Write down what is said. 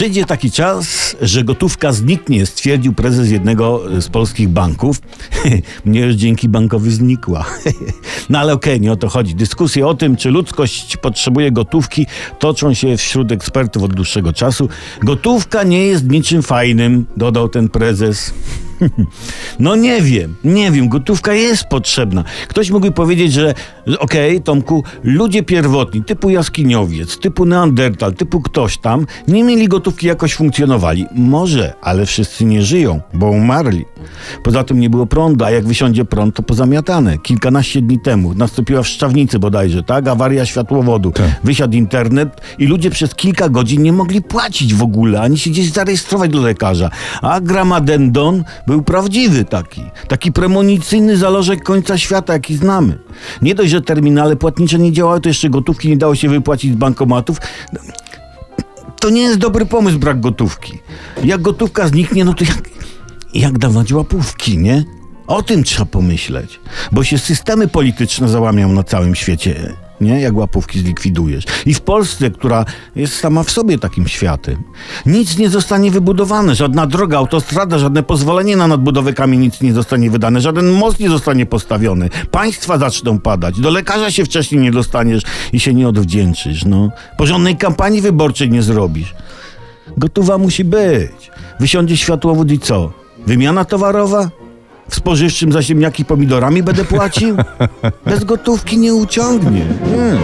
Przyjdzie taki czas, że gotówka zniknie, stwierdził prezes jednego z polskich banków. Mnie już dzięki bankowi znikła. no ale okej, nie o to chodzi. Dyskusje o tym, czy ludzkość potrzebuje gotówki, toczą się wśród ekspertów od dłuższego czasu. Gotówka nie jest niczym fajnym, dodał ten prezes. No nie wiem, nie wiem, gotówka jest potrzebna. Ktoś mógłby powiedzieć, że okej, okay, Tomku, ludzie pierwotni, typu jaskiniowiec, typu neandertal, typu ktoś tam, nie mieli gotówki, jakoś funkcjonowali. Może, ale wszyscy nie żyją, bo umarli. Poza tym nie było prądu, a jak wysiądzie prąd, to pozamiatane. Kilkanaście dni temu nastąpiła w Szczawnicy bodajże, tak? Awaria światłowodu. Tak. Wysiadł internet i ludzie przez kilka godzin nie mogli płacić w ogóle, ani się gdzieś zarejestrować do lekarza. A gramadendon był prawdziwy taki. Taki premonicyjny zalożek końca świata, jaki znamy. Nie dość, że terminale płatnicze nie działały, to jeszcze gotówki nie dało się wypłacić z bankomatów. To nie jest dobry pomysł, brak gotówki. Jak gotówka zniknie, no to jak, jak dawać łapówki, nie? O tym trzeba pomyśleć, bo się systemy polityczne załamią na całym świecie nie? Jak łapówki zlikwidujesz. I w Polsce, która jest sama w sobie takim światem, nic nie zostanie wybudowane, żadna droga, autostrada, żadne pozwolenie na nadbudowę kamienic nie zostanie wydane, żaden most nie zostanie postawiony. Państwa zaczną padać, do lekarza się wcześniej nie dostaniesz i się nie odwdzięczysz, no. Porządnej kampanii wyborczej nie zrobisz. Gotowa musi być. Wysiądzie światłowód i co? Wymiana towarowa? w spożywczym za ziemniaki pomidorami będę płacił? Bez gotówki nie uciągnie. Hmm.